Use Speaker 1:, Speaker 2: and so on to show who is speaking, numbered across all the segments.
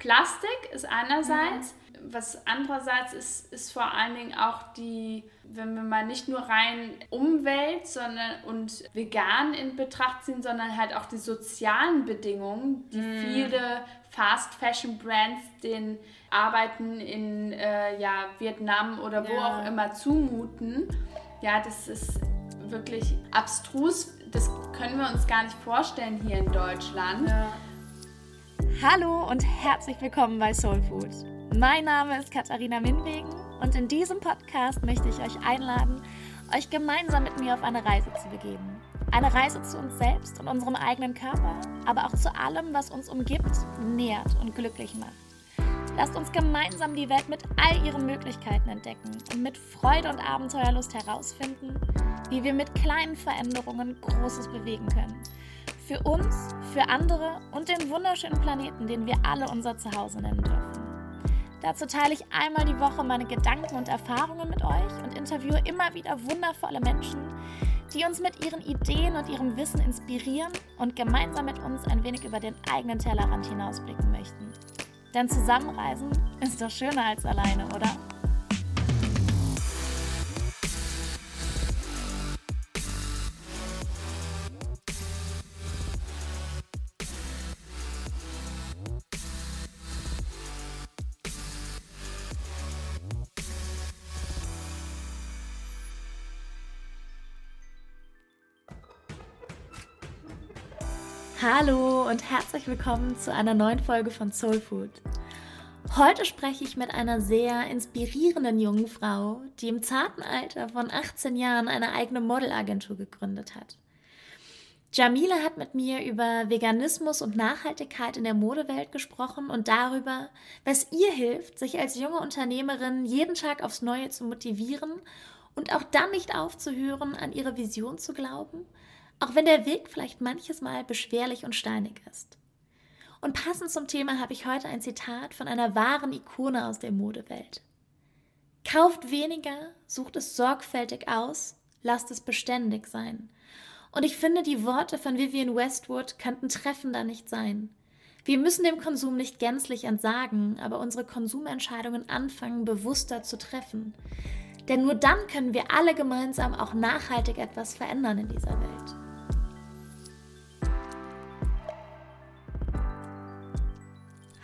Speaker 1: Plastik ist einerseits, mhm. was andererseits ist, ist vor allen Dingen auch die, wenn wir mal nicht nur rein Umwelt sondern, und vegan in Betracht ziehen, sondern halt auch die sozialen Bedingungen, die mhm. viele Fast Fashion Brands den Arbeiten in äh, ja, Vietnam oder wo ja. auch immer zumuten. Ja, das ist wirklich abstrus. Das können wir uns gar nicht vorstellen hier in Deutschland. Ja.
Speaker 2: Hallo und herzlich willkommen bei Soul Food. Mein Name ist Katharina Minwegen und in diesem Podcast möchte ich euch einladen, euch gemeinsam mit mir auf eine Reise zu begeben. Eine Reise zu uns selbst und unserem eigenen Körper, aber auch zu allem, was uns umgibt, nährt und glücklich macht. Lasst uns gemeinsam die Welt mit all ihren Möglichkeiten entdecken und mit Freude und Abenteuerlust herausfinden, wie wir mit kleinen Veränderungen Großes bewegen können. Für uns, für andere und den wunderschönen Planeten, den wir alle unser Zuhause nennen dürfen. Dazu teile ich einmal die Woche meine Gedanken und Erfahrungen mit euch und interviewe immer wieder wundervolle Menschen, die uns mit ihren Ideen und ihrem Wissen inspirieren und gemeinsam mit uns ein wenig über den eigenen Tellerrand hinausblicken möchten. Denn zusammenreisen ist doch schöner als alleine, oder? Hallo und herzlich willkommen zu einer neuen Folge von Soul Food. Heute spreche ich mit einer sehr inspirierenden jungen Frau, die im zarten Alter von 18 Jahren eine eigene Modelagentur gegründet hat. Jamila hat mit mir über Veganismus und Nachhaltigkeit in der Modewelt gesprochen und darüber, was ihr hilft, sich als junge Unternehmerin jeden Tag aufs Neue zu motivieren und auch dann nicht aufzuhören, an ihre Vision zu glauben auch wenn der Weg vielleicht manches Mal beschwerlich und steinig ist. Und passend zum Thema habe ich heute ein Zitat von einer wahren Ikone aus der Modewelt. Kauft weniger, sucht es sorgfältig aus, lasst es beständig sein. Und ich finde, die Worte von Vivian Westwood könnten treffender nicht sein. Wir müssen dem Konsum nicht gänzlich entsagen, aber unsere Konsumentscheidungen anfangen, bewusster zu treffen. Denn nur dann können wir alle gemeinsam auch nachhaltig etwas verändern in dieser Welt.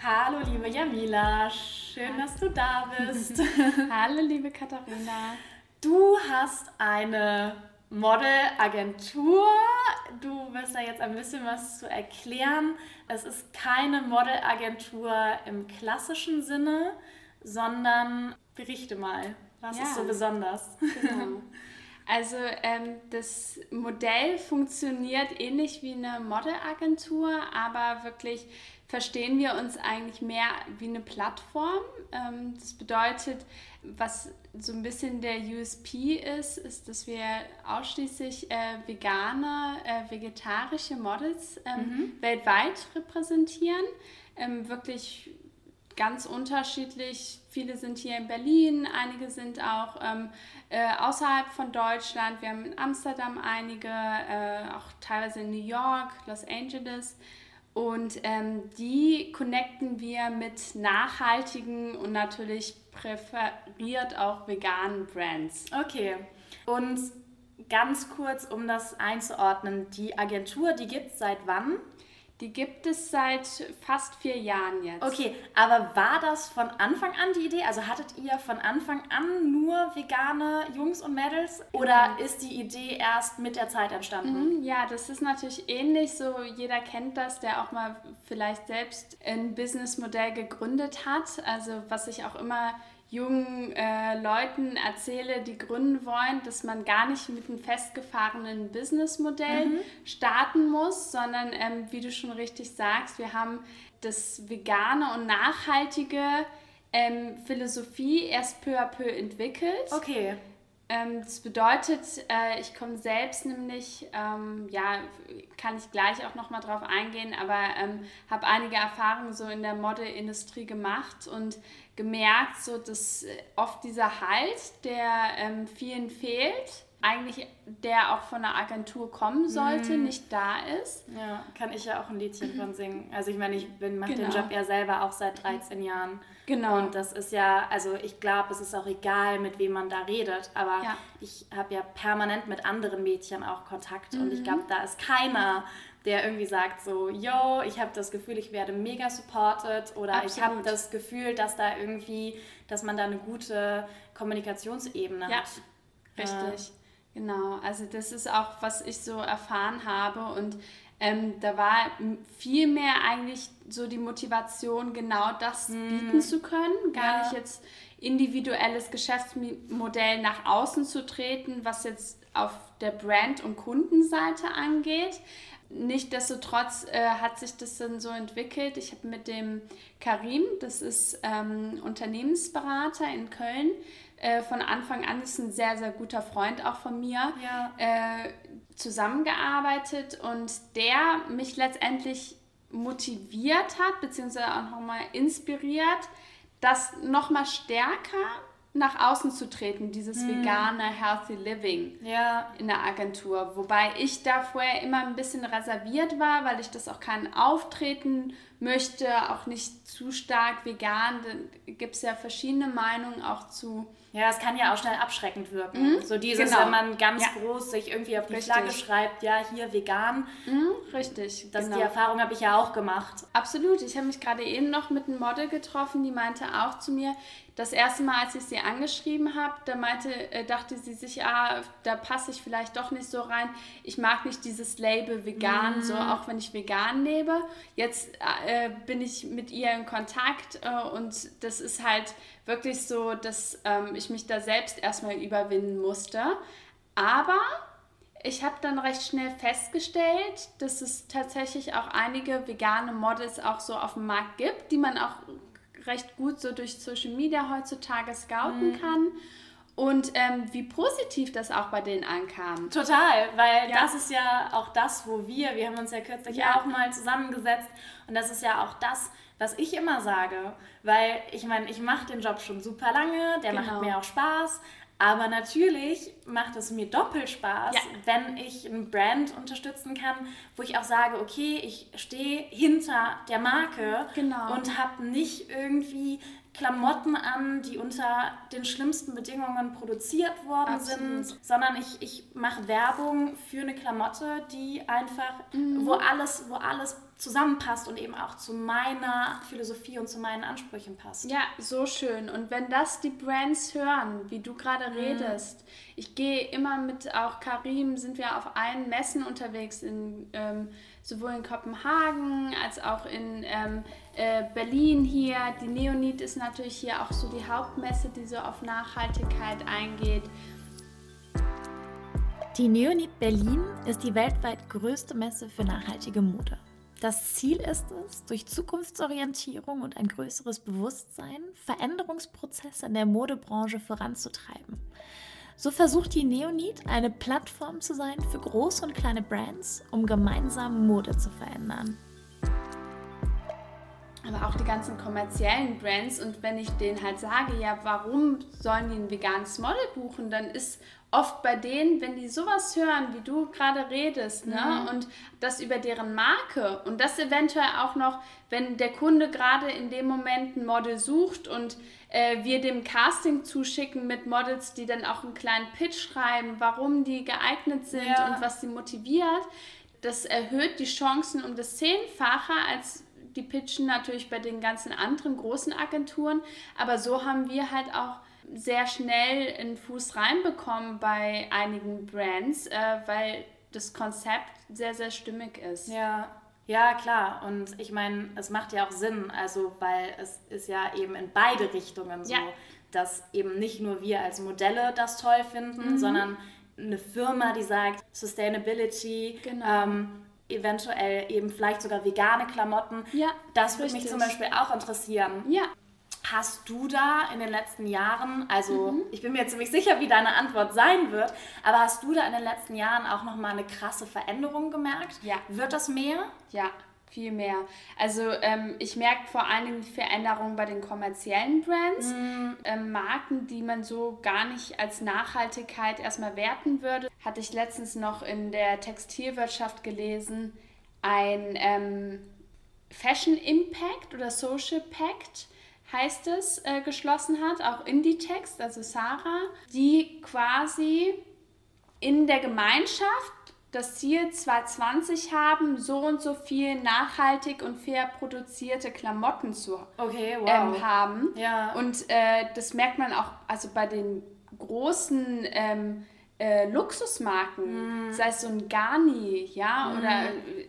Speaker 2: Hallo, liebe Jamila, schön, dass du da bist.
Speaker 1: Hallo, liebe Katharina.
Speaker 2: Du hast eine Modelagentur. Du wirst da jetzt ein bisschen was zu erklären. Es ist keine Modelagentur im klassischen Sinne, sondern berichte mal, was ja, ist so besonders? Genau.
Speaker 1: Also ähm, das Modell funktioniert ähnlich wie eine Modelagentur, aber wirklich verstehen wir uns eigentlich mehr wie eine Plattform. Ähm, das bedeutet, was so ein bisschen der USP ist, ist, dass wir ausschließlich äh, vegane, äh, vegetarische Models ähm, mhm. weltweit repräsentieren. Ähm, wirklich ganz unterschiedlich. Viele sind hier in Berlin, einige sind auch äh, außerhalb von Deutschland. Wir haben in Amsterdam einige, äh, auch teilweise in New York, Los Angeles. Und ähm, die connecten wir mit nachhaltigen und natürlich präferiert auch veganen Brands.
Speaker 2: Okay. Und ganz kurz, um das einzuordnen, die Agentur, die gibt es seit wann?
Speaker 1: Die gibt es seit fast vier Jahren jetzt.
Speaker 2: Okay, aber war das von Anfang an die Idee? Also hattet ihr von Anfang an nur vegane Jungs und Mädels? Oder mhm. ist die Idee erst mit der Zeit entstanden?
Speaker 1: Mhm, ja, das ist natürlich ähnlich. So jeder kennt das, der auch mal vielleicht selbst ein Businessmodell gegründet hat. Also was ich auch immer jungen äh, Leuten erzähle, die gründen wollen, dass man gar nicht mit einem festgefahrenen Businessmodell mhm. starten muss, sondern ähm, wie du schon richtig sagst, wir haben das vegane und nachhaltige ähm, Philosophie erst peu à peu entwickelt.
Speaker 2: Okay.
Speaker 1: Ähm, das bedeutet, äh, ich komme selbst nämlich, ähm, ja, kann ich gleich auch nochmal drauf eingehen, aber ähm, habe einige Erfahrungen so in der Modeindustrie gemacht und gemerkt, so dass äh, oft dieser Halt, der ähm, vielen fehlt, eigentlich der auch von der Agentur kommen sollte, mm. nicht da ist.
Speaker 2: Ja, kann ich ja auch ein Liedchen von singen. Also ich meine, ich bin mache genau. den Job ja selber auch seit 13 Jahren. Genau. Und das ist ja, also ich glaube, es ist auch egal, mit wem man da redet, aber ja. ich habe ja permanent mit anderen Mädchen auch Kontakt mhm. und ich mhm. glaube, da ist keiner, der irgendwie sagt so, yo, ich habe das Gefühl, ich werde mega supported oder Absolut. ich habe das Gefühl, dass da irgendwie, dass man da eine gute Kommunikationsebene ja. hat.
Speaker 1: Richtig. Genau, also das ist auch, was ich so erfahren habe und ähm, da war viel mehr eigentlich so die Motivation, genau das mhm. bieten zu können, gar ja. nicht jetzt individuelles Geschäftsmodell nach außen zu treten, was jetzt auf der Brand- und Kundenseite angeht. Nichtsdestotrotz äh, hat sich das dann so entwickelt. Ich habe mit dem Karim, das ist ähm, Unternehmensberater in Köln, äh, von Anfang an ist ein sehr, sehr guter Freund auch von mir, ja. äh, zusammengearbeitet und der mich letztendlich motiviert hat, beziehungsweise auch nochmal inspiriert, das nochmal stärker nach außen zu treten, dieses hm. vegane Healthy Living ja. in der Agentur. Wobei ich da vorher immer ein bisschen reserviert war, weil ich das auch kein Auftreten möchte, auch nicht zu stark vegan. Da gibt es ja verschiedene Meinungen auch zu
Speaker 2: ja, es kann ja auch schnell abschreckend wirken. Mhm. So dieses, genau. wenn man ganz ja. groß sich irgendwie auf die Richtig. Flagge schreibt, ja, hier vegan.
Speaker 1: Mhm. Richtig.
Speaker 2: Das, genau. Die Erfahrung habe ich ja auch gemacht.
Speaker 1: Absolut. Ich habe mich gerade eben noch mit einem Model getroffen, die meinte auch zu mir, das erste Mal, als ich sie angeschrieben habe, da meinte, äh, dachte sie sich, ah, da passe ich vielleicht doch nicht so rein. Ich mag nicht dieses Label vegan, mm. so auch wenn ich vegan lebe. Jetzt äh, bin ich mit ihr in Kontakt äh, und das ist halt wirklich so, dass ähm, ich mich da selbst erstmal überwinden musste. Aber ich habe dann recht schnell festgestellt, dass es tatsächlich auch einige vegane Models auch so auf dem Markt gibt, die man auch recht gut so durch Social Media heutzutage scouten mhm. kann. Und ähm, wie positiv das auch bei denen ankam.
Speaker 2: Total, weil ja. das ist ja auch das, wo wir, wir haben uns ja kürzlich ja. auch mal zusammengesetzt und das ist ja auch das, was ich immer sage, weil ich meine, ich mache den Job schon super lange, der genau. macht mir auch Spaß, aber natürlich macht es mir doppelt Spaß, ja. wenn ich ein Brand unterstützen kann, wo ich auch sage, okay, ich stehe hinter der Marke genau. und habe nicht irgendwie Klamotten an, die unter den schlimmsten Bedingungen produziert worden Absolut. sind, sondern ich, ich mache Werbung für eine Klamotte, die einfach, mhm. wo alles, wo alles zusammenpasst und eben auch zu meiner Philosophie und zu meinen Ansprüchen passt.
Speaker 1: Ja, so schön. Und wenn das die Brands hören, wie du gerade mhm. redest, ich gehe immer mit auch Karim, sind wir auf allen Messen unterwegs, in, ähm, sowohl in Kopenhagen als auch in ähm, äh, Berlin hier. Die Neonit ist natürlich hier auch so die Hauptmesse, die so auf Nachhaltigkeit eingeht.
Speaker 3: Die Neonit Berlin ist die weltweit größte Messe für nachhaltige Mode. Das Ziel ist es, durch Zukunftsorientierung und ein größeres Bewusstsein Veränderungsprozesse in der Modebranche voranzutreiben. So versucht die Neonit eine Plattform zu sein für große und kleine Brands, um gemeinsam Mode zu verändern.
Speaker 1: Aber auch die ganzen kommerziellen Brands und wenn ich denen halt sage, ja, warum sollen die ein veganes Model buchen, dann ist oft bei denen, wenn die sowas hören, wie du gerade redest, ne, mhm. und das über deren Marke und das eventuell auch noch, wenn der Kunde gerade in dem Moment ein Model sucht und äh, wir dem Casting zuschicken mit Models, die dann auch einen kleinen Pitch schreiben, warum die geeignet sind ja. und was sie motiviert, das erhöht die Chancen um das Zehnfache als die pitchen natürlich bei den ganzen anderen großen Agenturen, aber so haben wir halt auch sehr schnell einen Fuß reinbekommen bei einigen Brands, äh, weil das Konzept sehr, sehr stimmig ist.
Speaker 2: Ja, ja, klar. Und ich meine, es macht ja auch Sinn, also weil es ist ja eben in beide Richtungen so, ja. dass eben nicht nur wir als Modelle das toll finden, mhm. sondern eine Firma, die sagt, Sustainability, genau. ähm, eventuell eben vielleicht sogar vegane Klamotten. Ja, das würde mich zum Beispiel auch interessieren. Ja. Hast du da in den letzten Jahren, also mhm. ich bin mir ziemlich sicher, wie deine Antwort sein wird, aber hast du da in den letzten Jahren auch nochmal eine krasse Veränderung gemerkt? Ja. Wird das mehr?
Speaker 1: Ja, viel mehr. Also ähm, ich merke vor allen Dingen Veränderungen bei den kommerziellen Brands, mm. ähm, Marken, die man so gar nicht als Nachhaltigkeit erstmal werten würde. Hatte ich letztens noch in der Textilwirtschaft gelesen, ein ähm, Fashion Impact oder Social Pact heißt es, äh, geschlossen hat, auch Inditex, also Sarah, die quasi in der Gemeinschaft das Ziel 2020 haben, so und so viel nachhaltig und fair produzierte Klamotten zu
Speaker 2: okay, wow.
Speaker 1: ähm, haben. Ja. Und äh, das merkt man auch also bei den großen ähm, äh, Luxusmarken, mm. sei es so ein Garni, ja, mm. oder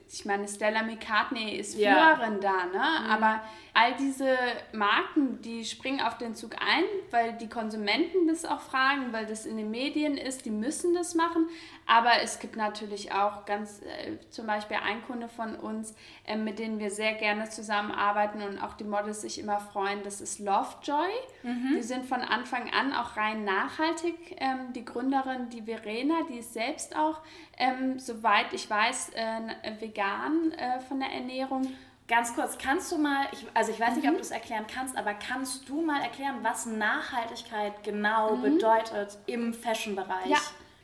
Speaker 1: ich meine, Stella McCartney ist Führerin ja. da, ne? Mm. Aber all diese Marken, die springen auf den Zug ein, weil die Konsumenten das auch fragen, weil das in den Medien ist, die müssen das machen. Aber es gibt natürlich auch ganz, äh, zum Beispiel ein Kunde von uns, äh, mit denen wir sehr gerne zusammenarbeiten und auch die Models sich immer freuen, das ist Lovejoy. Mhm. Die sind von Anfang an auch rein nachhaltig. Ähm, die Gründerin, die Verena, die ist selbst auch, ähm, soweit ich weiß, äh, vegan äh, von der Ernährung.
Speaker 2: Ganz kurz, kannst du mal, ich, also ich weiß nicht, mhm. ob du es erklären kannst, aber kannst du mal erklären, was Nachhaltigkeit genau mhm. bedeutet im Fashion-Bereich?
Speaker 1: Ja.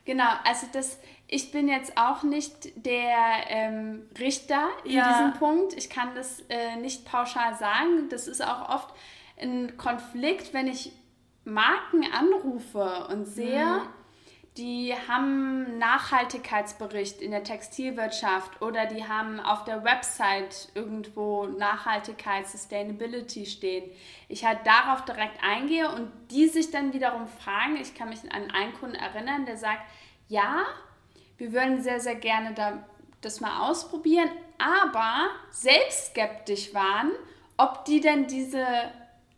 Speaker 1: Genau, also das, ich bin jetzt auch nicht der ähm, Richter in ja. diesem Punkt. Ich kann das äh, nicht pauschal sagen. Das ist auch oft ein Konflikt, wenn ich Marken anrufe und sehe, mhm. Die haben Nachhaltigkeitsbericht in der Textilwirtschaft oder die haben auf der Website irgendwo Nachhaltigkeit, Sustainability stehen. Ich halt darauf direkt eingehe und die sich dann wiederum fragen, ich kann mich an einen Kunden erinnern, der sagt, ja, wir würden sehr, sehr gerne da, das mal ausprobieren, aber selbst skeptisch waren, ob die denn diese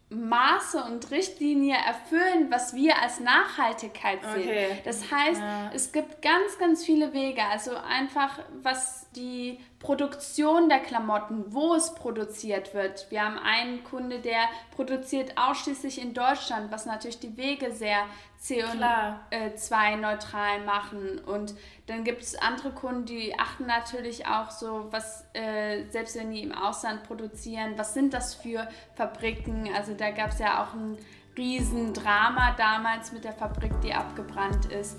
Speaker 1: Maße und Richtlinie erfüllen, was wir als Nachhaltigkeit sehen. Okay. Das heißt, ja. es gibt ganz, ganz viele Wege. Also einfach, was die Produktion der Klamotten, wo es produziert wird. Wir haben einen Kunde, der produziert ausschließlich in Deutschland, was natürlich die Wege sehr CO2-neutral machen. Und dann gibt es andere Kunden, die achten natürlich auch so, was, äh, selbst wenn die im Ausland produzieren, was sind das für Fabriken? Also da gab es ja auch ein Riesendrama damals mit der Fabrik, die abgebrannt ist.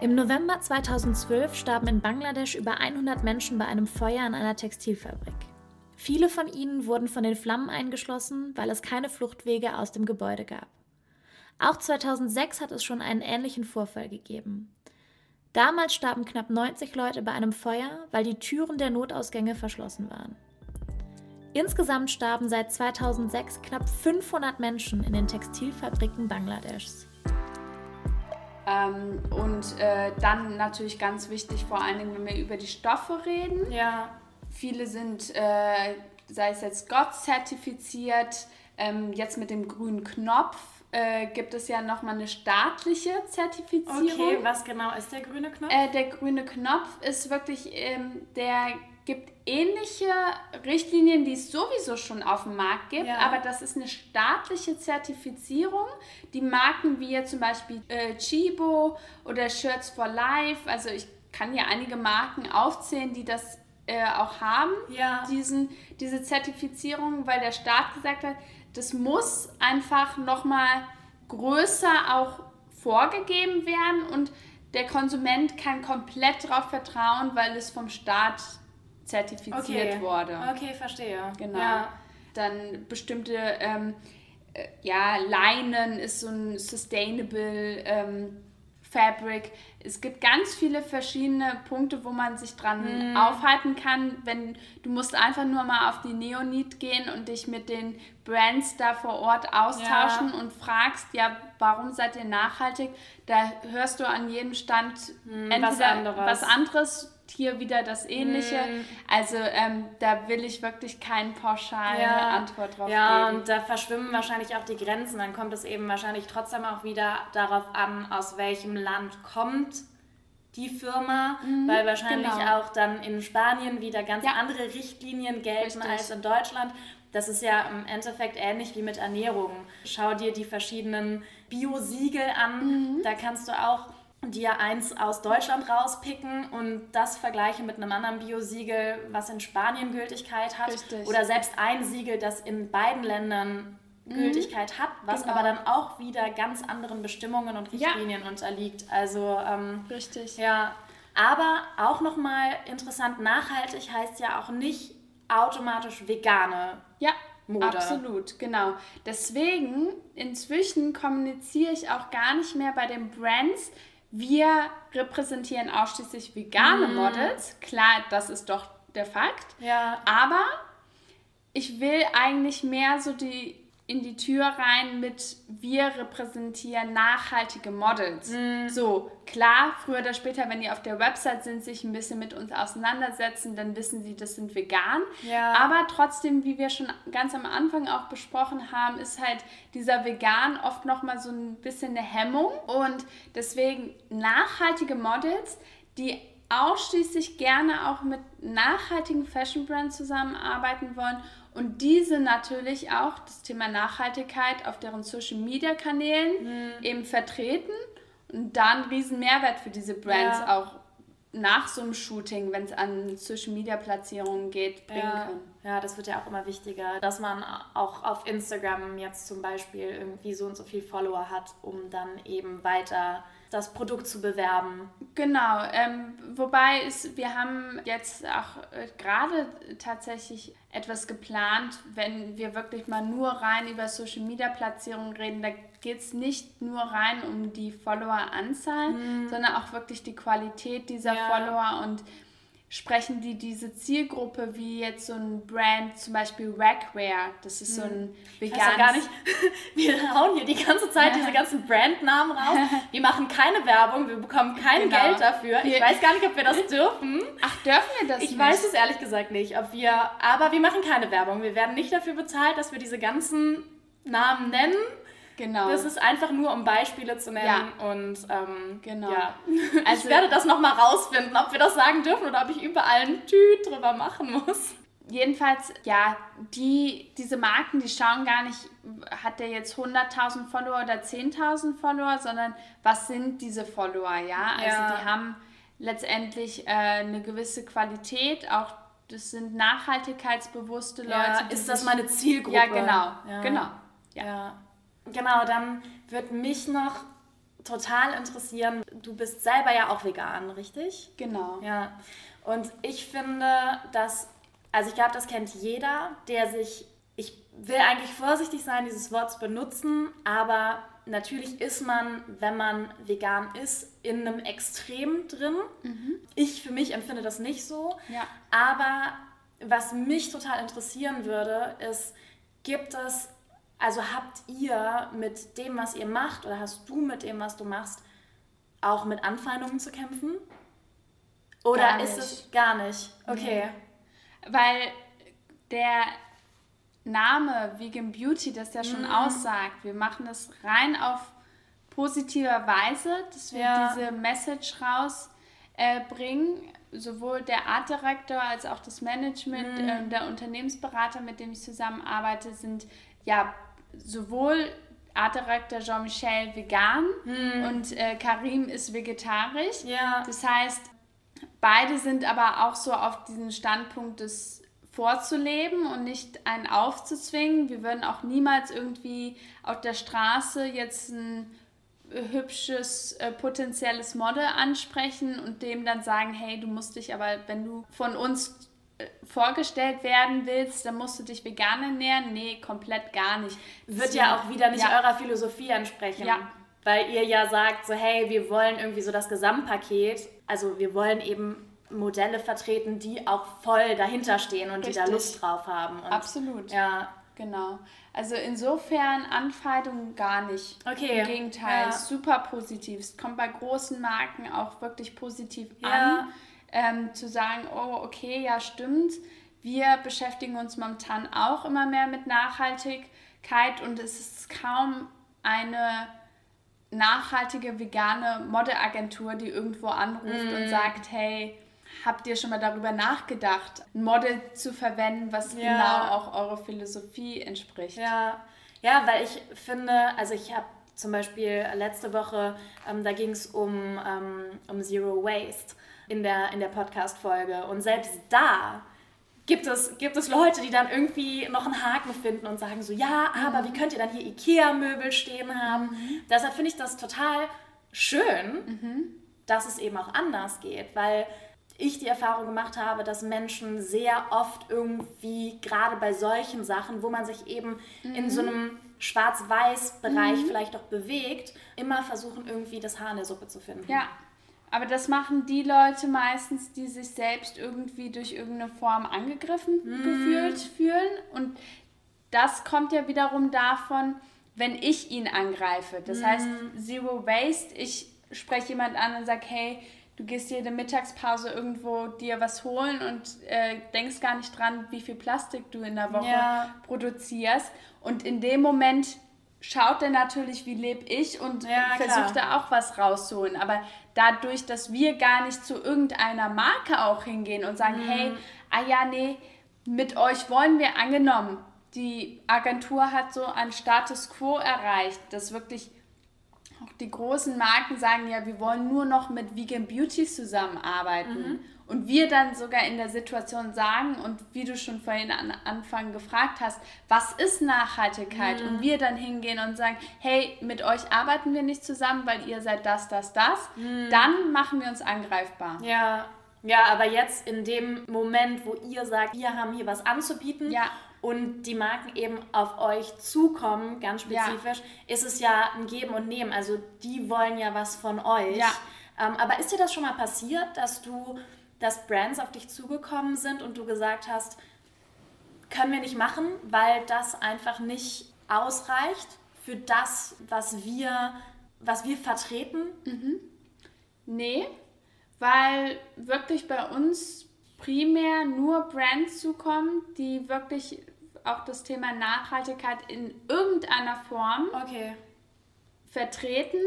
Speaker 3: Im November 2012 starben in Bangladesch über 100 Menschen bei einem Feuer in einer Textilfabrik. Viele von ihnen wurden von den Flammen eingeschlossen, weil es keine Fluchtwege aus dem Gebäude gab. Auch 2006 hat es schon einen ähnlichen Vorfall gegeben. Damals starben knapp 90 Leute bei einem Feuer, weil die Türen der Notausgänge verschlossen waren. Insgesamt starben seit 2006 knapp 500 Menschen in den Textilfabriken Bangladeschs.
Speaker 1: Ähm, und äh, dann natürlich ganz wichtig, vor allen Dingen, wenn wir über die Stoffe reden.
Speaker 2: Ja.
Speaker 1: Viele sind, äh, sei es jetzt Gott zertifiziert, ähm, jetzt mit dem grünen Knopf äh, gibt es ja nochmal eine staatliche Zertifizierung.
Speaker 2: Okay, was genau ist der grüne Knopf?
Speaker 1: Äh, der grüne Knopf ist wirklich, ähm, der gibt ähnliche Richtlinien, die es sowieso schon auf dem Markt gibt, ja. aber das ist eine staatliche Zertifizierung. Die Marken wie zum Beispiel äh, Chibo oder Shirts for Life, also ich kann hier einige Marken aufzählen, die das äh, auch haben,
Speaker 2: ja.
Speaker 1: diesen, diese Zertifizierung, weil der Staat gesagt hat, das muss einfach nochmal größer auch vorgegeben werden und der Konsument kann komplett darauf vertrauen, weil es vom Staat zertifiziert
Speaker 2: okay.
Speaker 1: wurde.
Speaker 2: Okay, verstehe.
Speaker 1: Genau. Ja. Dann bestimmte, ähm, äh, ja, Leinen ist so ein Sustainable ähm, Fabric. Es gibt ganz viele verschiedene Punkte, wo man sich dran mm. aufhalten kann. Wenn du musst einfach nur mal auf die Neonit gehen und dich mit den Brands da vor Ort austauschen ja. und fragst, ja, warum seid ihr nachhaltig? Da hörst du an jedem Stand
Speaker 2: mm, entweder was anderes.
Speaker 1: was anderes hier wieder das Ähnliche. Mm. Also ähm, da will ich wirklich keine pauschale ja. Antwort drauf
Speaker 2: ja,
Speaker 1: geben.
Speaker 2: Ja, und da verschwimmen wahrscheinlich auch die Grenzen. Dann kommt es eben wahrscheinlich trotzdem auch wieder darauf an, aus welchem Land kommt die Firma, mhm, weil wahrscheinlich genau. auch dann in Spanien wieder ganz ja. andere Richtlinien gelten Richtig. als in Deutschland. Das ist ja im Endeffekt ähnlich wie mit Ernährung. Schau dir die verschiedenen Bio-Siegel an. Mhm. Da kannst du auch dir eins aus Deutschland rauspicken und das vergleiche mit einem anderen Biosiegel, was in Spanien Gültigkeit hat. Richtig. Oder selbst ein Siegel, das in beiden Ländern mhm. Gültigkeit hat, was genau. aber dann auch wieder ganz anderen Bestimmungen und Richtlinien ja. unterliegt. Also ähm,
Speaker 1: richtig.
Speaker 2: Ja, aber auch nochmal interessant, nachhaltig heißt ja auch nicht automatisch vegane
Speaker 1: ja. Mode. Absolut, genau. Deswegen, inzwischen kommuniziere ich auch gar nicht mehr bei den Brands, wir repräsentieren ausschließlich vegane mm. Models. Klar, das ist doch der Fakt.
Speaker 2: Ja.
Speaker 1: Aber ich will eigentlich mehr so die in die Tür rein mit wir repräsentieren nachhaltige Models. Mm. So, klar, früher oder später, wenn die auf der Website sind, sich ein bisschen mit uns auseinandersetzen, dann wissen sie, das sind vegan.
Speaker 2: Ja.
Speaker 1: Aber trotzdem, wie wir schon ganz am Anfang auch besprochen haben, ist halt dieser Vegan oft nochmal so ein bisschen eine Hemmung. Und deswegen nachhaltige Models, die ausschließlich gerne auch mit nachhaltigen Fashion Brands zusammenarbeiten wollen und diese natürlich auch das Thema Nachhaltigkeit auf deren Social Media Kanälen mhm. eben vertreten und da einen riesen Mehrwert für diese Brands ja. auch nach so einem Shooting, wenn es an Social Media Platzierungen geht, bringen
Speaker 2: ja.
Speaker 1: können.
Speaker 2: Ja, das wird ja auch immer wichtiger, dass man auch auf Instagram jetzt zum Beispiel irgendwie so und so viel Follower hat, um dann eben weiter das Produkt zu bewerben.
Speaker 1: Genau, ähm, wobei ist, wir haben jetzt auch äh, gerade tatsächlich etwas geplant, wenn wir wirklich mal nur rein über Social Media Platzierungen reden, da geht es nicht nur rein um die Follower-Anzahl, mhm. sondern auch wirklich die Qualität dieser ja. Follower und sprechen die diese Zielgruppe wie jetzt so ein Brand, zum Beispiel Ragwear, das ist so ein
Speaker 2: veganes... Ich gar nicht, wir hauen hier die ganze Zeit diese ganzen Brandnamen raus, wir machen keine Werbung, wir bekommen kein genau. Geld dafür, ich weiß gar nicht, ob wir das dürfen.
Speaker 1: Ach, dürfen wir das
Speaker 2: Ich nicht? weiß es ehrlich gesagt nicht, ob wir, aber wir machen keine Werbung, wir werden nicht dafür bezahlt, dass wir diese ganzen Namen nennen,
Speaker 1: Genau.
Speaker 2: Das ist einfach nur, um Beispiele zu nennen.
Speaker 1: Ja.
Speaker 2: Und ähm,
Speaker 1: genau.
Speaker 2: ja. Also, ich werde das nochmal rausfinden, ob wir das sagen dürfen oder ob ich überall ein Tüt drüber machen muss.
Speaker 1: Jedenfalls, ja, die, diese Marken, die schauen gar nicht, hat der jetzt 100.000 Follower oder 10.000 Follower, sondern was sind diese Follower, ja? Also ja. die haben letztendlich äh, eine gewisse Qualität, auch das sind nachhaltigkeitsbewusste Leute. Ja,
Speaker 2: ist das meine Zielgruppe?
Speaker 1: Ja, genau,
Speaker 2: ja.
Speaker 1: genau.
Speaker 2: Ja. ja. Genau, dann wird mich noch total interessieren, du bist selber ja auch vegan, richtig?
Speaker 1: Genau.
Speaker 2: Ja. Und ich finde, dass, also ich glaube, das kennt jeder, der sich, ich will eigentlich vorsichtig sein, dieses Wort zu benutzen, aber natürlich ist man, wenn man vegan ist, in einem Extrem drin. Mhm. Ich für mich empfinde das nicht so.
Speaker 1: Ja.
Speaker 2: Aber was mich total interessieren würde, ist, gibt es also habt ihr mit dem, was ihr macht, oder hast du mit dem, was du machst, auch mit Anfeindungen zu kämpfen? Oder ist es gar nicht? Okay.
Speaker 1: Nee. Weil der Name Vegan Beauty das ja schon mm. aussagt. Wir machen das rein auf positiver Weise, dass wir ja. diese Message rausbringen. Äh, Sowohl der Art Director als auch das Management, mm. äh, der Unternehmensberater, mit dem ich zusammenarbeite, sind ja sowohl Art Director Jean-Michel vegan hm. und äh, Karim ist vegetarisch.
Speaker 2: Ja.
Speaker 1: Das heißt, beide sind aber auch so auf diesen Standpunkt des vorzuleben und nicht einen aufzuzwingen. Wir würden auch niemals irgendwie auf der Straße jetzt ein hübsches äh, potenzielles Model ansprechen und dem dann sagen, hey, du musst dich aber, wenn du von uns vorgestellt werden willst, dann musst du dich vegan ernähren. Nee, komplett gar nicht.
Speaker 2: Wird so, ja auch wieder nicht ja. eurer Philosophie ansprechen.
Speaker 1: Ja.
Speaker 2: Weil ihr ja sagt, so hey, wir wollen irgendwie so das Gesamtpaket. Also wir wollen eben Modelle vertreten, die auch voll dahinter stehen und Richtig. die da Lust drauf haben. Und
Speaker 1: Absolut.
Speaker 2: Ja.
Speaker 1: Genau. Also insofern Anfeindungen gar nicht.
Speaker 2: Okay.
Speaker 1: Im Gegenteil, ja. super positiv. Es kommt bei großen Marken auch wirklich positiv
Speaker 2: ja.
Speaker 1: an ähm, zu sagen, oh, okay, ja, stimmt. Wir beschäftigen uns momentan auch immer mehr mit Nachhaltigkeit und es ist kaum eine nachhaltige vegane Modelagentur, die irgendwo anruft mm. und sagt, hey, habt ihr schon mal darüber nachgedacht, ein Model zu verwenden, was ja. genau auch eurer Philosophie entspricht?
Speaker 2: Ja, ja weil ich finde, also ich habe Zum Beispiel letzte Woche, ähm, da ging es um, ähm, um Zero Waste in der, in der Podcast-Folge. Und selbst da gibt es, gibt es Leute, die dann irgendwie noch einen Haken finden und sagen so, ja, aber mhm. wie könnt ihr dann hier Ikea-Möbel stehen haben? Mhm. Deshalb finde ich das total schön, mhm. dass es eben auch anders geht, weil ich die Erfahrung gemacht habe, dass Menschen sehr oft irgendwie, gerade bei solchen Sachen, wo man sich eben mhm. in so einem Schwarz-Weiß-Bereich mhm. vielleicht auch bewegt, immer versuchen, irgendwie das Haar in der Suppe zu finden.
Speaker 1: Ja, aber das machen die Leute meistens, die sich selbst irgendwie durch irgendeine Form angegriffen mhm. gefühlt fühlen. Und das kommt ja wiederum davon, wenn ich ihn angreife. Das mhm. heißt, Zero Waste, ich spreche jemand an und sage, hey, du gehst jede Mittagspause irgendwo dir was holen und äh, denkst gar nicht dran, wie viel Plastik du in der Woche ja. produzierst. Und in dem Moment schaut er natürlich, wie lebe ich und ja, versucht da auch was rauszuholen. Aber dadurch, dass wir gar nicht zu irgendeiner Marke auch hingehen und sagen, mhm. hey, ah ja, nee, mit euch wollen wir angenommen. Die Agentur hat so einen Status quo erreicht, dass wirklich auch die großen Marken sagen, ja, wir wollen nur noch mit Vegan Beauties zusammenarbeiten. Mhm. Und wir dann sogar in der Situation sagen, und wie du schon vorhin an Anfang gefragt hast, was ist Nachhaltigkeit? Mhm. Und wir dann hingehen und sagen, hey, mit euch arbeiten wir nicht zusammen, weil ihr seid das, das, das. Mhm. Dann machen wir uns angreifbar.
Speaker 2: Ja. Ja, aber jetzt in dem Moment, wo ihr sagt, wir haben hier was anzubieten ja und die Marken eben auf euch zukommen, ganz spezifisch, ja. ist es ja ein Geben und Nehmen. Also die wollen ja was von euch. Ja. Ähm, aber ist dir das schon mal passiert, dass du, dass Brands auf dich zugekommen sind und du gesagt hast, können wir nicht machen, weil das einfach nicht ausreicht für das, was wir, was wir vertreten?
Speaker 1: Mhm. Nee, weil wirklich bei uns primär nur Brands zukommen, die wirklich auch das Thema Nachhaltigkeit in irgendeiner Form okay. vertreten.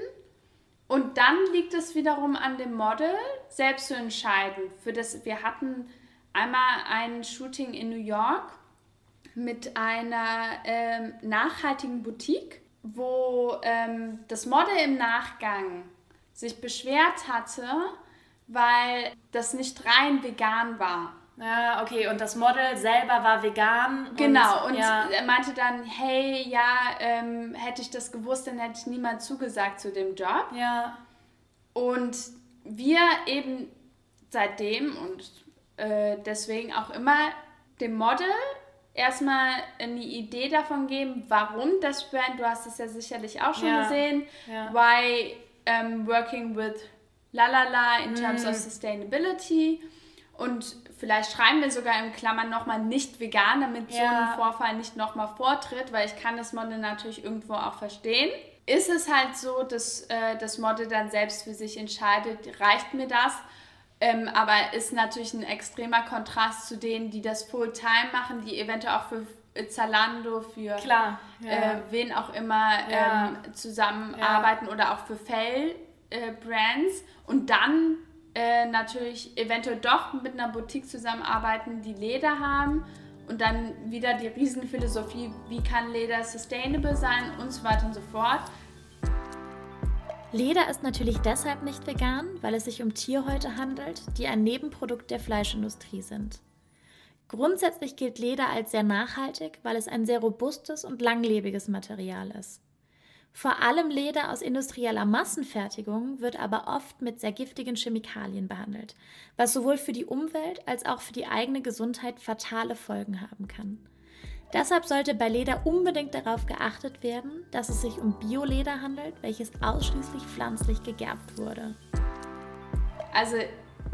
Speaker 1: Und dann liegt es wiederum an dem Model, selbst zu entscheiden. Für das, wir hatten einmal ein Shooting in New York mit einer ähm, nachhaltigen Boutique, wo ähm, das Model im Nachgang sich beschwert hatte, weil das nicht rein vegan war.
Speaker 2: Ja, okay. Und das Model selber war vegan.
Speaker 1: Genau. Und, und ja. er meinte dann, hey, ja, ähm, hätte ich das gewusst, dann hätte ich niemand zugesagt zu dem Job. Ja. Und wir eben seitdem und äh, deswegen auch immer dem Model erstmal eine Idee davon geben, warum das Brand, du hast es ja sicherlich auch schon ja. gesehen, ja. why um, working with La La La in terms mm. of sustainability. Und vielleicht schreiben wir sogar in Klammern nochmal nicht vegan, damit ja. so ein Vorfall nicht nochmal vortritt, weil ich kann das Model natürlich irgendwo auch verstehen. Ist es halt so, dass äh, das Model dann selbst für sich entscheidet, reicht mir das? Ähm, aber ist natürlich ein extremer Kontrast zu denen, die das Fulltime machen, die eventuell auch für Zalando, für Klar, ja. äh, wen auch immer ja. ähm, zusammenarbeiten oder auch für Fell-Brands äh, und dann äh, natürlich eventuell doch mit einer Boutique zusammenarbeiten, die Leder haben und dann wieder die Riesenphilosophie, wie kann Leder sustainable sein und so weiter und so fort.
Speaker 3: Leder ist natürlich deshalb nicht vegan, weil es sich um Tierhäute handelt, die ein Nebenprodukt der Fleischindustrie sind. Grundsätzlich gilt Leder als sehr nachhaltig, weil es ein sehr robustes und langlebiges Material ist. Vor allem Leder aus industrieller Massenfertigung wird aber oft mit sehr giftigen Chemikalien behandelt, was sowohl für die Umwelt als auch für die eigene Gesundheit fatale Folgen haben kann. Deshalb sollte bei Leder unbedingt darauf geachtet werden, dass es sich um Bioleder handelt, welches ausschließlich pflanzlich gegerbt wurde.
Speaker 1: Also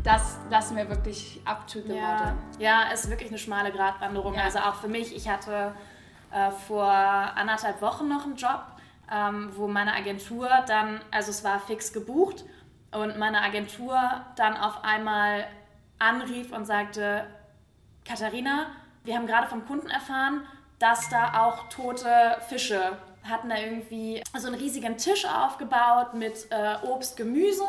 Speaker 1: das lassen wir wirklich up to the
Speaker 2: ja. Water. Ja, es ist wirklich eine schmale Gratwanderung. Ja. Also auch für mich, ich hatte äh, vor anderthalb Wochen noch einen Job ähm, wo meine Agentur dann, also es war fix gebucht und meine Agentur dann auf einmal anrief und sagte, Katharina, wir haben gerade vom Kunden erfahren, dass da auch tote Fische hatten da irgendwie so einen riesigen Tisch aufgebaut mit äh, Obst, Gemüse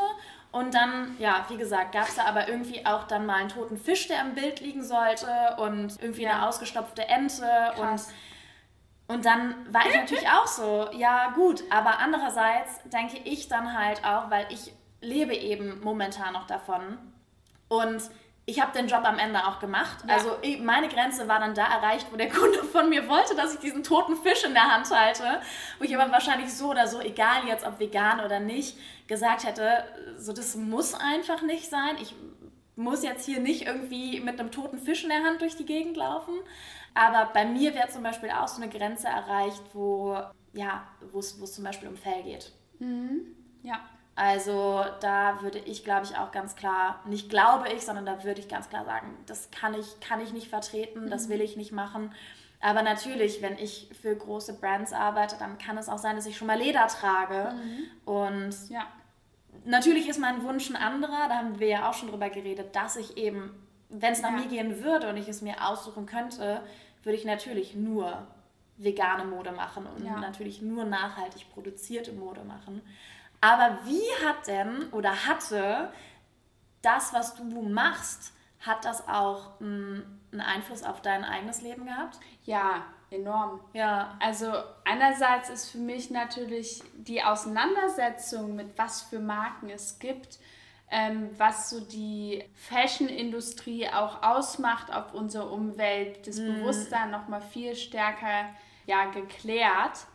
Speaker 2: und dann, ja, wie gesagt, gab es da aber irgendwie auch dann mal einen toten Fisch, der im Bild liegen sollte und irgendwie ja. eine ausgestopfte Ente Krass. und Und dann war ich natürlich auch so, ja gut, aber andererseits denke ich dann halt auch, weil ich lebe eben momentan noch davon und ich habe den Job am Ende auch gemacht. Ja. Also meine Grenze war dann da erreicht, wo der Kunde von mir wollte, dass ich diesen toten Fisch in der Hand halte. Wo ich aber wahrscheinlich so oder so, egal jetzt ob vegan oder nicht, gesagt hätte, so das muss einfach nicht sein. Ich muss jetzt hier nicht irgendwie mit einem toten Fisch in der Hand durch die Gegend laufen. Aber bei mir wäre zum Beispiel auch so eine Grenze erreicht, wo ja, wo es zum Beispiel um Fell geht.
Speaker 1: Mhm. Ja.
Speaker 2: Also da würde ich, glaube ich, auch ganz klar, nicht glaube ich, sondern da würde ich ganz klar sagen, das kann ich, kann ich nicht vertreten, das mhm. will ich nicht machen. Aber natürlich, wenn ich für große Brands arbeite, dann kann es auch sein, dass ich schon mal Leder trage. Mhm. Und ja. natürlich ist mein Wunsch ein anderer, da haben wir ja auch schon drüber geredet, dass ich eben, wenn es nach ja. mir gehen würde und ich es mir aussuchen könnte, würde ich natürlich nur vegane Mode machen und ja. natürlich nur nachhaltig produzierte Mode machen. Aber wie hat denn oder hatte das, was du machst, hat das auch einen Einfluss auf dein eigenes Leben gehabt?
Speaker 1: Ja, enorm.
Speaker 2: Ja.
Speaker 1: Also einerseits ist für mich natürlich die Auseinandersetzung mit was für Marken es gibt, ähm, was so die Fashion-Industrie auch ausmacht auf unsere Umwelt, das mm. Bewusstsein nochmal viel stärker ja, geklärt.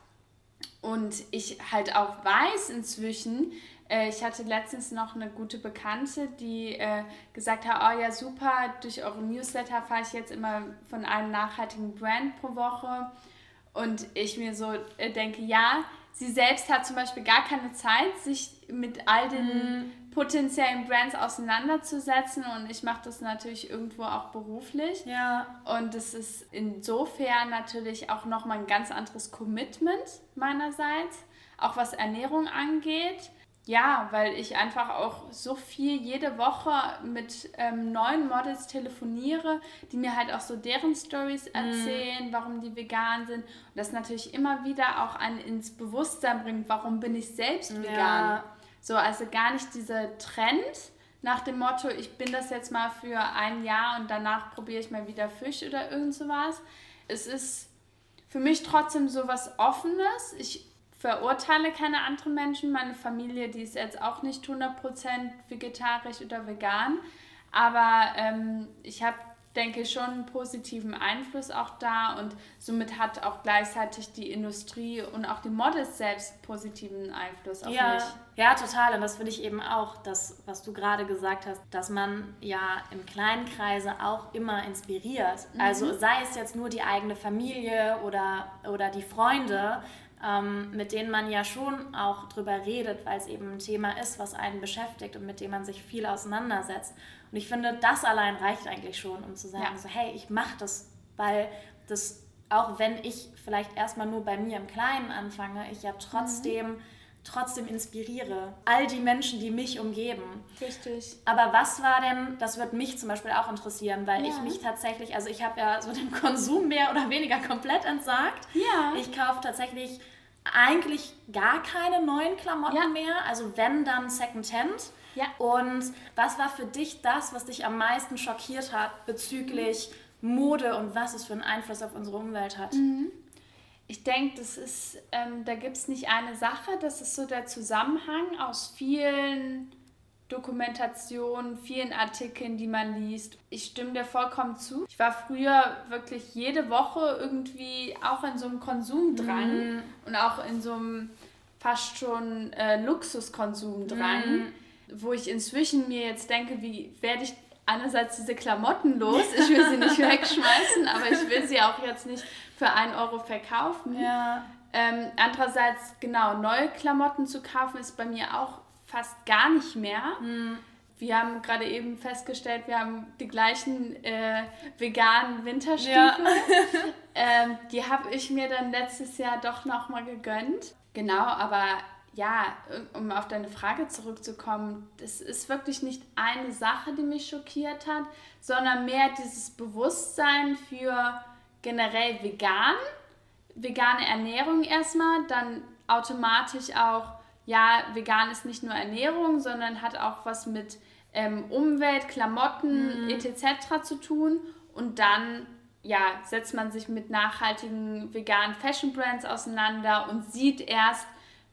Speaker 1: Und ich halt auch weiß inzwischen, äh, ich hatte letztens noch eine gute Bekannte, die äh, gesagt hat, oh ja super, durch eure Newsletter fahre ich jetzt immer von einem nachhaltigen Brand pro Woche. Und ich mir so äh, denke, ja, sie selbst hat zum Beispiel gar keine Zeit, sich mit all den mm potenziellen Brands auseinanderzusetzen und ich mache das natürlich irgendwo auch beruflich.
Speaker 2: Ja.
Speaker 1: Und es ist insofern natürlich auch nochmal ein ganz anderes Commitment meinerseits, auch was Ernährung angeht. Ja, weil ich einfach auch so viel jede Woche mit ähm, neuen Models telefoniere, die mir halt auch so deren Stories mhm. erzählen, mm. warum die vegan sind. Und das natürlich immer wieder auch einen ins Bewusstsein bringt, warum bin ich selbst ja. So, also gar nicht dieser Trend nach dem Motto, ich bin das jetzt mal für ein Jahr und danach probiere ich mal wieder Fisch oder irgend sowas. Es ist für mich trotzdem so was Offenes. Ich verurteile keine anderen Menschen. Meine Familie, die ist jetzt auch nicht 100% vegetarisch oder vegan. Aber ähm, ich habe denke ich, schon einen positiven Einfluss auch da und somit hat auch gleichzeitig die Industrie und auch die Models selbst positiven Einfluss auf
Speaker 2: ja,
Speaker 1: mich.
Speaker 2: Ja, total. Und das finde ich eben auch, das, was du gerade gesagt hast, dass man ja im kleinen Kreise auch immer inspiriert. Mhm. Also sei es jetzt nur die eigene Familie oder, oder die Freunde, ähm, mit denen man ja schon auch drüber redet, weil es eben ein Thema ist, was einen beschäftigt und mit dem man sich viel auseinandersetzt. Und ich finde, das allein reicht eigentlich schon, um zu sagen, ja. so, hey, ich mache das, weil das, auch wenn ich vielleicht erstmal nur bei mir im Kleinen anfange, ich ja trotzdem, mhm. Trotzdem inspiriere. All die Menschen, die mich umgeben.
Speaker 1: Richtig.
Speaker 2: Aber was war denn, das wird mich zum Beispiel auch interessieren, weil ja. ich mich tatsächlich, also ich habe ja so dem Konsum mehr oder weniger komplett entsagt.
Speaker 1: Ja.
Speaker 2: Ich kaufe tatsächlich eigentlich gar keine neuen Klamotten ja. mehr. Also wenn dann Secondhand.
Speaker 1: Ja.
Speaker 2: Und was war für dich das, was dich am meisten schockiert hat bezüglich Mode und was es für einen Einfluss auf unsere Umwelt hat?
Speaker 1: Mhm. Ich denke, das ist, ähm, da gibt es nicht eine Sache, das ist so der Zusammenhang aus vielen Dokumentationen, vielen Artikeln, die man liest. Ich stimme dir vollkommen zu. Ich war früher wirklich jede Woche irgendwie auch in so einem Konsumdrang mm. und auch in so einem fast schon äh, Luxuskonsumdrang. Mm wo ich inzwischen mir jetzt denke, wie werde ich einerseits diese Klamotten los? Ich will sie nicht wegschmeißen, aber ich will sie auch jetzt nicht für einen Euro verkaufen.
Speaker 2: Ja.
Speaker 1: Ähm, andererseits, genau, neue Klamotten zu kaufen ist bei mir auch fast gar nicht mehr.
Speaker 2: Mhm.
Speaker 1: Wir haben gerade eben festgestellt, wir haben die gleichen äh, veganen Winterstiefel. Ja. ähm, die habe ich mir dann letztes Jahr doch nochmal gegönnt. Genau, aber ja, um auf deine Frage zurückzukommen, das ist wirklich nicht eine Sache, die mich schockiert hat, sondern mehr dieses Bewusstsein für generell vegan, vegane Ernährung erstmal, dann automatisch auch, ja, vegan ist nicht nur Ernährung, sondern hat auch was mit ähm, Umwelt, Klamotten mhm. etc. zu tun und dann ja, setzt man sich mit nachhaltigen veganen Fashion Brands auseinander und sieht erst,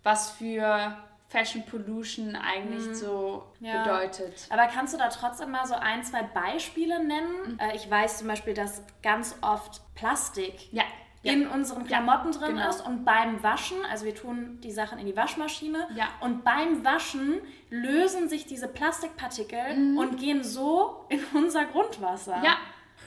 Speaker 1: was für Fashion Pollution eigentlich mhm. so ja. bedeutet.
Speaker 2: Aber kannst du da trotzdem mal so ein, zwei Beispiele nennen? Mhm. Äh, ich weiß zum Beispiel, dass ganz oft Plastik ja. in unseren Klamotten ja, drin genau. ist und beim Waschen, also wir tun die Sachen in die Waschmaschine und beim Waschen lösen sich diese Plastikpartikel mhm. und gehen so in unser Grundwasser.
Speaker 1: Ja,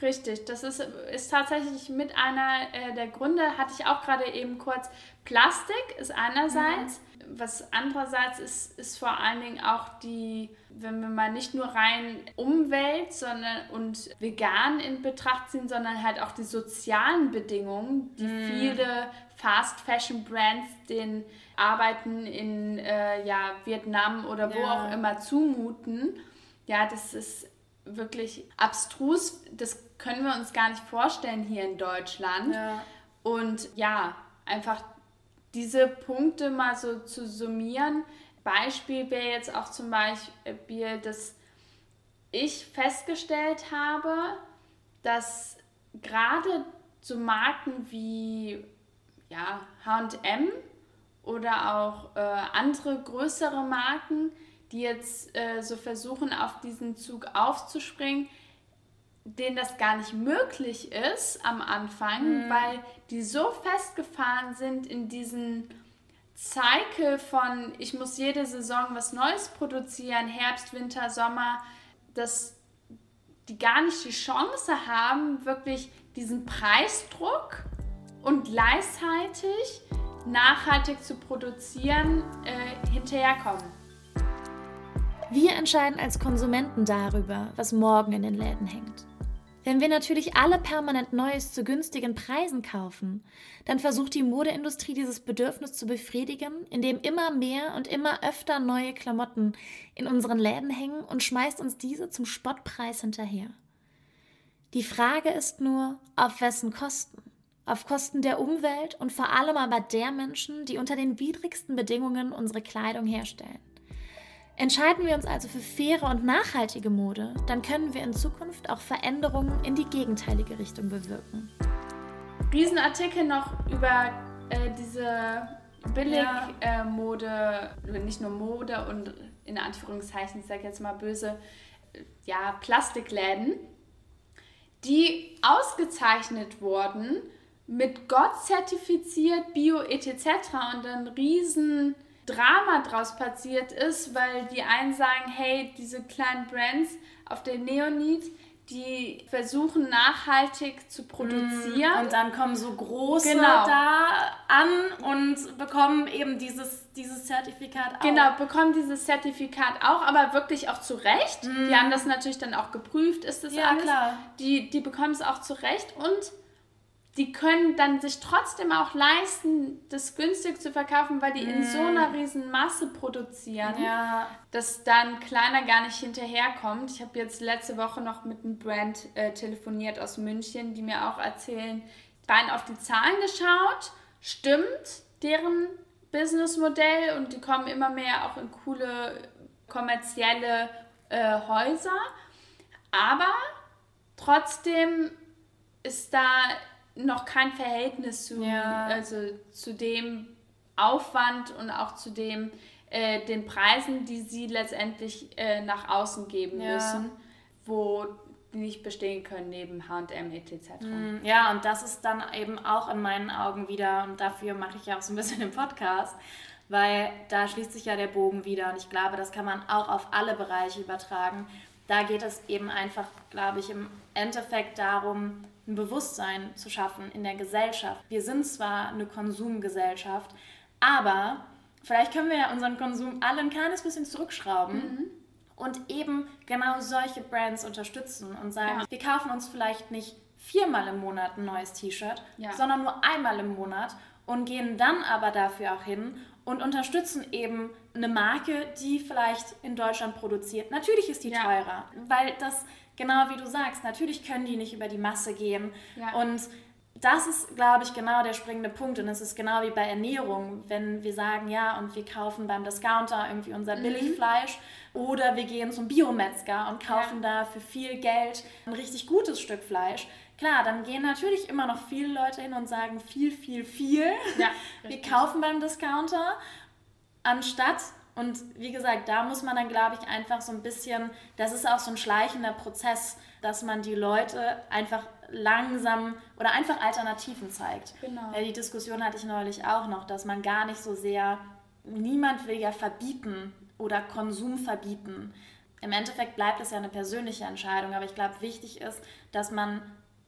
Speaker 1: Richtig, das ist, ist tatsächlich mit einer äh, der Gründe, hatte ich auch gerade eben kurz. Plastik ist einerseits, mhm. was andererseits ist, ist vor allen Dingen auch die, wenn wir mal nicht nur rein Umwelt sondern, und vegan in Betracht ziehen, sondern halt auch die sozialen Bedingungen, die mhm. viele Fast Fashion Brands den Arbeiten in äh, ja, Vietnam oder wo ja. auch immer zumuten. Ja, das ist wirklich abstrus. Das können wir uns gar nicht vorstellen hier in Deutschland. Ja. Und ja, einfach diese Punkte mal so zu summieren. Beispiel wäre jetzt auch zum Beispiel, dass ich festgestellt habe, dass gerade so Marken wie ja, HM oder auch äh, andere größere Marken, die jetzt äh, so versuchen, auf diesen Zug aufzuspringen, denen das gar nicht möglich ist am Anfang, mhm. weil die so festgefahren sind in diesen Cycle von, ich muss jede Saison was Neues produzieren, Herbst, Winter, Sommer, dass die gar nicht die Chance haben, wirklich diesen Preisdruck und gleichzeitig nachhaltig zu produzieren, äh, hinterherkommen.
Speaker 3: Wir entscheiden als Konsumenten darüber, was morgen in den Läden hängt. Wenn wir natürlich alle permanent Neues zu günstigen Preisen kaufen, dann versucht die Modeindustrie dieses Bedürfnis zu befriedigen, indem immer mehr und immer öfter neue Klamotten in unseren Läden hängen und schmeißt uns diese zum Spottpreis hinterher. Die Frage ist nur, auf wessen Kosten? Auf Kosten der Umwelt und vor allem aber der Menschen, die unter den widrigsten Bedingungen unsere Kleidung herstellen. Entscheiden wir uns also für faire und nachhaltige Mode, dann können wir in Zukunft auch Veränderungen in die gegenteilige Richtung bewirken.
Speaker 1: Riesenartikel noch über äh, diese Billigmode, ja. äh, nicht nur Mode und in Anführungszeichen, ich sage jetzt mal böse, ja, Plastikläden, die ausgezeichnet wurden, mit Gott zertifiziert, Bio etc. und dann riesen Drama draus passiert ist, weil die einen sagen, hey, diese kleinen Brands auf der Neonit, die versuchen nachhaltig zu produzieren.
Speaker 2: Und dann kommen so große genau. da an und bekommen eben dieses, dieses Zertifikat
Speaker 1: auch. Genau, bekommen dieses Zertifikat auch, aber wirklich auch zu Recht. Mm. Die haben das natürlich dann auch geprüft, ist das ja, alles. Klar. Die, die bekommen es auch zu Recht und die können dann sich trotzdem auch leisten, das günstig zu verkaufen, weil die mm. in so einer riesen Masse produzieren, ja. dass dann kleiner gar nicht hinterherkommt. Ich habe jetzt letzte Woche noch mit einem Brand äh, telefoniert aus München, die mir auch erzählen, rein auf die Zahlen geschaut, stimmt deren Businessmodell und die kommen immer mehr auch in coole kommerzielle äh, Häuser, aber trotzdem ist da noch kein Verhältnis zu, ja. also zu dem Aufwand und auch zu dem, äh, den Preisen, die sie letztendlich äh, nach außen geben ja. müssen, wo die nicht bestehen können neben H&M etc.
Speaker 2: Mm, ja, und das ist dann eben auch in meinen Augen wieder, und dafür mache ich ja auch so ein bisschen den Podcast, weil da schließt sich ja der Bogen wieder und ich glaube, das kann man auch auf alle Bereiche übertragen. Da geht es eben einfach, glaube ich, im Endeffekt darum, ein Bewusstsein zu schaffen in der Gesellschaft. Wir sind zwar eine Konsumgesellschaft, aber vielleicht können wir ja unseren Konsum alle ein kleines bisschen zurückschrauben. Mhm. Und eben genau solche Brands unterstützen und sagen, ja. wir kaufen uns vielleicht nicht viermal im Monat ein neues T-Shirt, ja. sondern nur einmal im Monat und gehen dann aber dafür auch hin und unterstützen eben eine Marke, die vielleicht in Deutschland produziert. Natürlich ist die ja. teurer, weil das genau wie du sagst, natürlich können die nicht über die Masse gehen. Ja. Und das ist, glaube ich, genau der springende Punkt. Und es ist genau wie bei Ernährung, wenn wir sagen, ja, und wir kaufen beim Discounter irgendwie unser mhm. Billigfleisch oder wir gehen zum Biometzger und kaufen ja. da für viel Geld ein richtig gutes Stück Fleisch. Klar, dann gehen natürlich immer noch viele Leute hin und sagen viel, viel, viel. Ja, Wir kaufen beim Discounter, anstatt und wie gesagt, da muss man dann, glaube ich, einfach so ein bisschen, das ist auch so ein schleichender Prozess, dass man die Leute einfach langsam oder einfach Alternativen zeigt. Genau. Die Diskussion hatte ich neulich auch noch, dass man gar nicht so sehr, niemand will ja verbieten oder Konsum verbieten. Im Endeffekt bleibt es ja eine persönliche Entscheidung, aber ich glaube, wichtig ist, dass man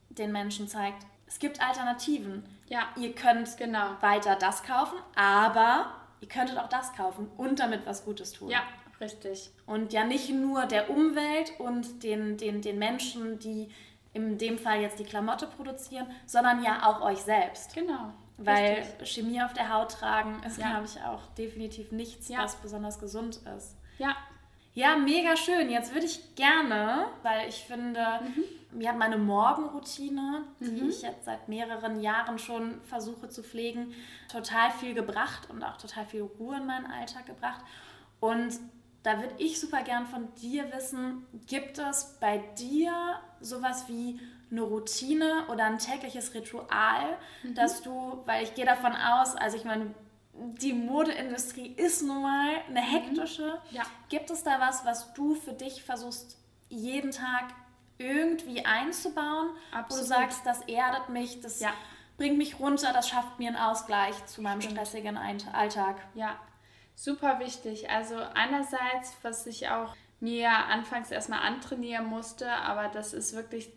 Speaker 2: den Menschen zeigt, es gibt Alternativen. Ja. Ihr könnt genau. weiter das kaufen, aber ihr könntet auch das kaufen und damit was Gutes tun.
Speaker 1: Ja, richtig.
Speaker 2: Und ja nicht nur der Umwelt und den, den, den Menschen, die in dem Fall jetzt die Klamotte produzieren, sondern ja auch euch selbst.
Speaker 1: Genau.
Speaker 2: Weil richtig. Chemie auf der Haut tragen ist, ja. glaube ich, auch definitiv nichts, ja. was besonders gesund ist.
Speaker 1: Ja.
Speaker 2: Ja, mega schön. Jetzt würde ich gerne, weil ich finde, mhm. mir hat meine Morgenroutine, die mhm. ich jetzt seit mehreren Jahren schon versuche zu pflegen, total viel gebracht und auch total viel Ruhe in meinen Alltag gebracht. Und da würde ich super gern von dir wissen, gibt es bei dir sowas wie eine Routine oder ein tägliches Ritual, mhm. dass du, weil ich gehe davon aus, also ich meine, die Modeindustrie ist nun mal eine mhm. hektische. Ja. Gibt es da was, was du für dich versuchst, jeden Tag irgendwie einzubauen, Absolut. wo du sagst, das erdet mich, das ja. bringt mich runter, das schafft mir einen Ausgleich zu meinem Stimmt. stressigen Alltag?
Speaker 1: Ja, super wichtig. Also einerseits, was ich auch mir anfangs erstmal antrainieren musste, aber das ist wirklich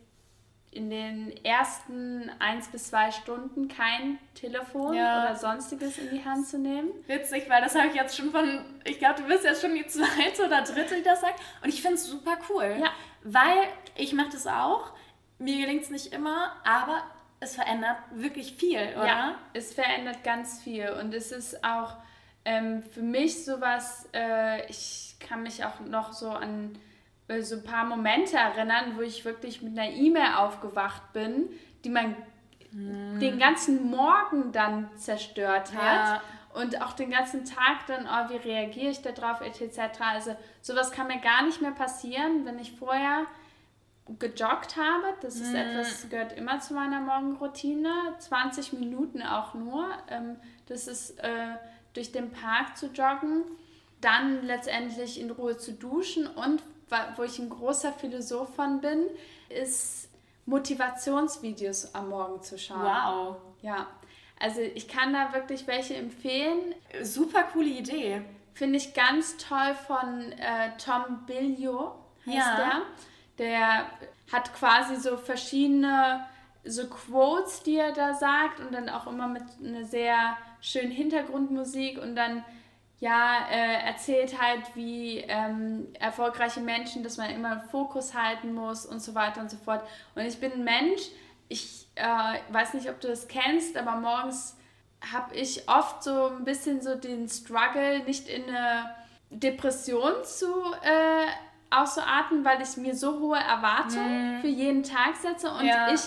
Speaker 1: in den ersten eins bis zwei Stunden kein Telefon ja. oder sonstiges in die Hand zu nehmen.
Speaker 2: Witzig, weil das habe ich jetzt schon von, ich glaube, du bist jetzt schon die zweite oder dritte, die das sagt. Und ich finde es super cool. Ja. Weil ich mache das auch. Mir gelingt es nicht immer, aber es verändert wirklich viel, oder? Ja,
Speaker 1: es verändert ganz viel. Und es ist auch ähm, für mich sowas, äh, ich kann mich auch noch so an so ein paar Momente erinnern, wo ich wirklich mit einer E-Mail aufgewacht bin, die man hm. den ganzen Morgen dann zerstört hat. Ja. Und auch den ganzen Tag dann, oh, wie reagiere ich darauf, etc. Also sowas kann mir gar nicht mehr passieren, wenn ich vorher gejoggt habe. Das ist mm. etwas, gehört immer zu meiner Morgenroutine. 20 Minuten auch nur. Ähm, das ist äh, durch den Park zu joggen, dann letztendlich in Ruhe zu duschen und wo ich ein großer Philosoph von bin, ist Motivationsvideos am Morgen zu schauen.
Speaker 2: Wow.
Speaker 1: Ja. Also ich kann da wirklich welche empfehlen.
Speaker 2: Super coole Idee.
Speaker 1: Finde ich ganz toll von äh, Tom Billio, heißt ja. der. Der hat quasi so verschiedene so Quotes, die er da sagt und dann auch immer mit einer sehr schönen Hintergrundmusik und dann ja, äh, erzählt halt, wie ähm, erfolgreiche Menschen, dass man immer Fokus halten muss und so weiter und so fort. Und ich bin ein Mensch, ich äh, weiß nicht, ob du das kennst, aber morgens habe ich oft so ein bisschen so den Struggle, nicht in eine Depression zu äh, auszuatmen, weil ich mir so hohe Erwartungen mm. für jeden Tag setze und ja. ich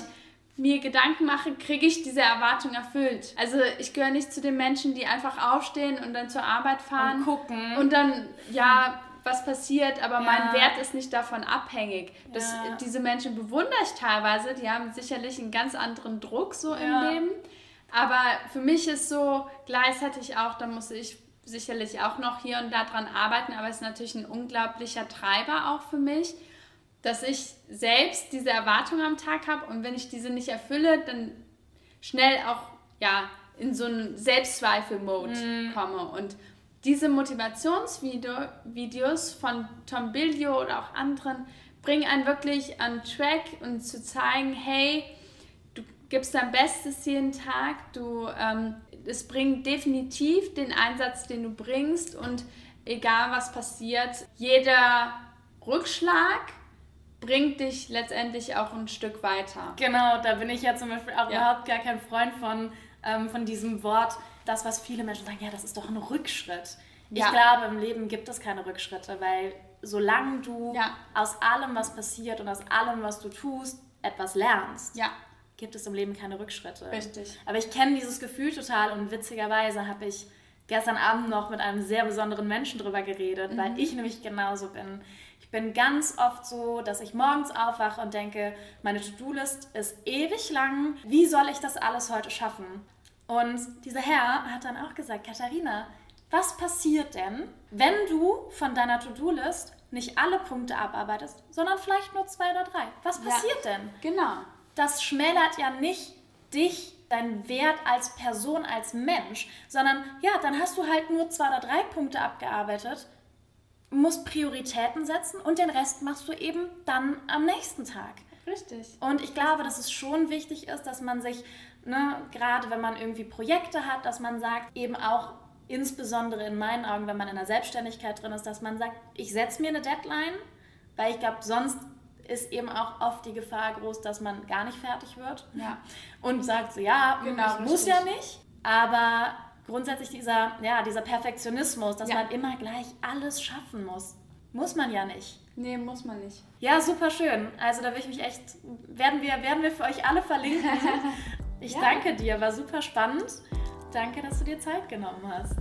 Speaker 1: mir Gedanken mache, kriege ich diese Erwartung erfüllt. Also ich gehöre nicht zu den Menschen, die einfach aufstehen und dann zur Arbeit fahren
Speaker 2: und gucken
Speaker 1: und dann ja was passiert, aber ja. mein Wert ist nicht davon abhängig. Das, ja. Diese Menschen bewundere ich teilweise, die haben sicherlich einen ganz anderen Druck so ja. im Leben. Aber für mich ist so gleichzeitig auch, da muss ich sicherlich auch noch hier und da dran arbeiten, aber es ist natürlich ein unglaublicher Treiber auch für mich dass ich selbst diese Erwartung am Tag habe und wenn ich diese nicht erfülle, dann schnell auch ja in so einen Selbstzweifel-Mode mm. komme. Und diese Motivationsvideos von Tom Biglio oder auch anderen bringen einen wirklich an Track und zu zeigen, hey, du gibst dein Bestes jeden Tag, du, ähm, es bringt definitiv den Einsatz, den du bringst und egal was passiert, jeder Rückschlag bringt dich letztendlich auch ein Stück weiter.
Speaker 2: Genau, da bin ich ja zum Beispiel auch ja. überhaupt gar kein Freund von, ähm, von diesem Wort, das, was viele Menschen sagen, ja, das ist doch ein Rückschritt. Ja. Ich glaube, im Leben gibt es keine Rückschritte, weil solange du ja. aus allem, was passiert und aus allem, was du tust, etwas lernst,
Speaker 1: ja.
Speaker 2: gibt es im Leben keine Rückschritte.
Speaker 1: Richtig.
Speaker 2: Aber ich kenne dieses Gefühl total und witzigerweise habe ich gestern Abend noch mit einem sehr besonderen Menschen drüber geredet, mhm. weil ich nämlich genauso bin bin ganz oft so, dass ich morgens aufwache und denke, meine To-Do-List ist ewig lang. Wie soll ich das alles heute schaffen? Und dieser Herr hat dann auch gesagt, Katharina, was passiert denn, wenn du von deiner To-Do-List nicht alle Punkte abarbeitest, sondern vielleicht nur zwei oder drei? Was passiert ja, denn?
Speaker 1: Genau.
Speaker 2: Das schmälert ja nicht dich, deinen Wert als Person, als Mensch, sondern ja, dann hast du halt nur zwei oder drei Punkte abgearbeitet, musst Prioritäten setzen und den Rest machst du eben dann am nächsten Tag.
Speaker 1: Richtig.
Speaker 2: Und ich glaube, dass es schon wichtig ist, dass man sich, ne, gerade wenn man irgendwie Projekte hat, dass man sagt, eben auch insbesondere in meinen Augen, wenn man in der Selbstständigkeit drin ist, dass man sagt, ich setze mir eine Deadline, weil ich glaube, sonst ist eben auch oft die Gefahr groß, dass man gar nicht fertig wird
Speaker 1: ja.
Speaker 2: und sagt so, ja, genau, ich muss ja nicht, aber grundsätzlich dieser, ja, dieser Perfektionismus, dass ja. man immer gleich alles schaffen muss, muss man ja nicht.
Speaker 1: Nee, muss man nicht.
Speaker 2: Ja, super schön. Also da will ich mich echt, werden wir, werden wir für euch alle verlinken. Ich ja. danke dir, war super spannend. Danke, dass du dir Zeit genommen hast.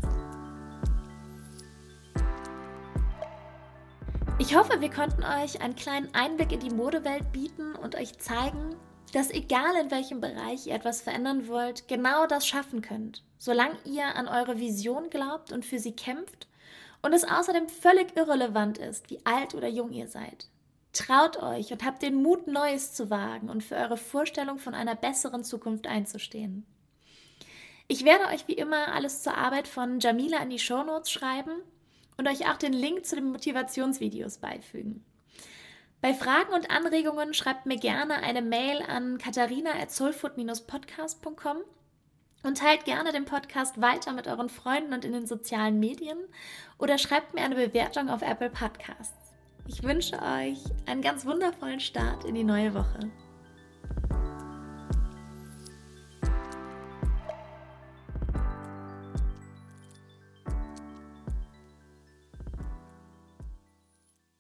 Speaker 3: Ich hoffe, wir konnten euch einen kleinen Einblick in die Modewelt bieten und euch zeigen, dass egal in welchem Bereich ihr etwas verändern wollt, genau das schaffen könnt, solange ihr an eure Vision glaubt und für sie kämpft und es außerdem völlig irrelevant ist, wie alt oder jung ihr seid. Traut euch und habt den Mut, Neues zu wagen und für eure Vorstellung von einer besseren Zukunft einzustehen. Ich werde euch wie immer alles zur Arbeit von Jamila in die Shownotes schreiben und euch auch den Link zu den Motivationsvideos beifügen. Bei Fragen und Anregungen schreibt mir gerne eine Mail an katharina.soulfood-podcast.com und teilt gerne den Podcast weiter mit euren Freunden und in den sozialen Medien oder schreibt mir eine Bewertung auf Apple Podcasts. Ich wünsche euch einen ganz wundervollen Start in die neue Woche.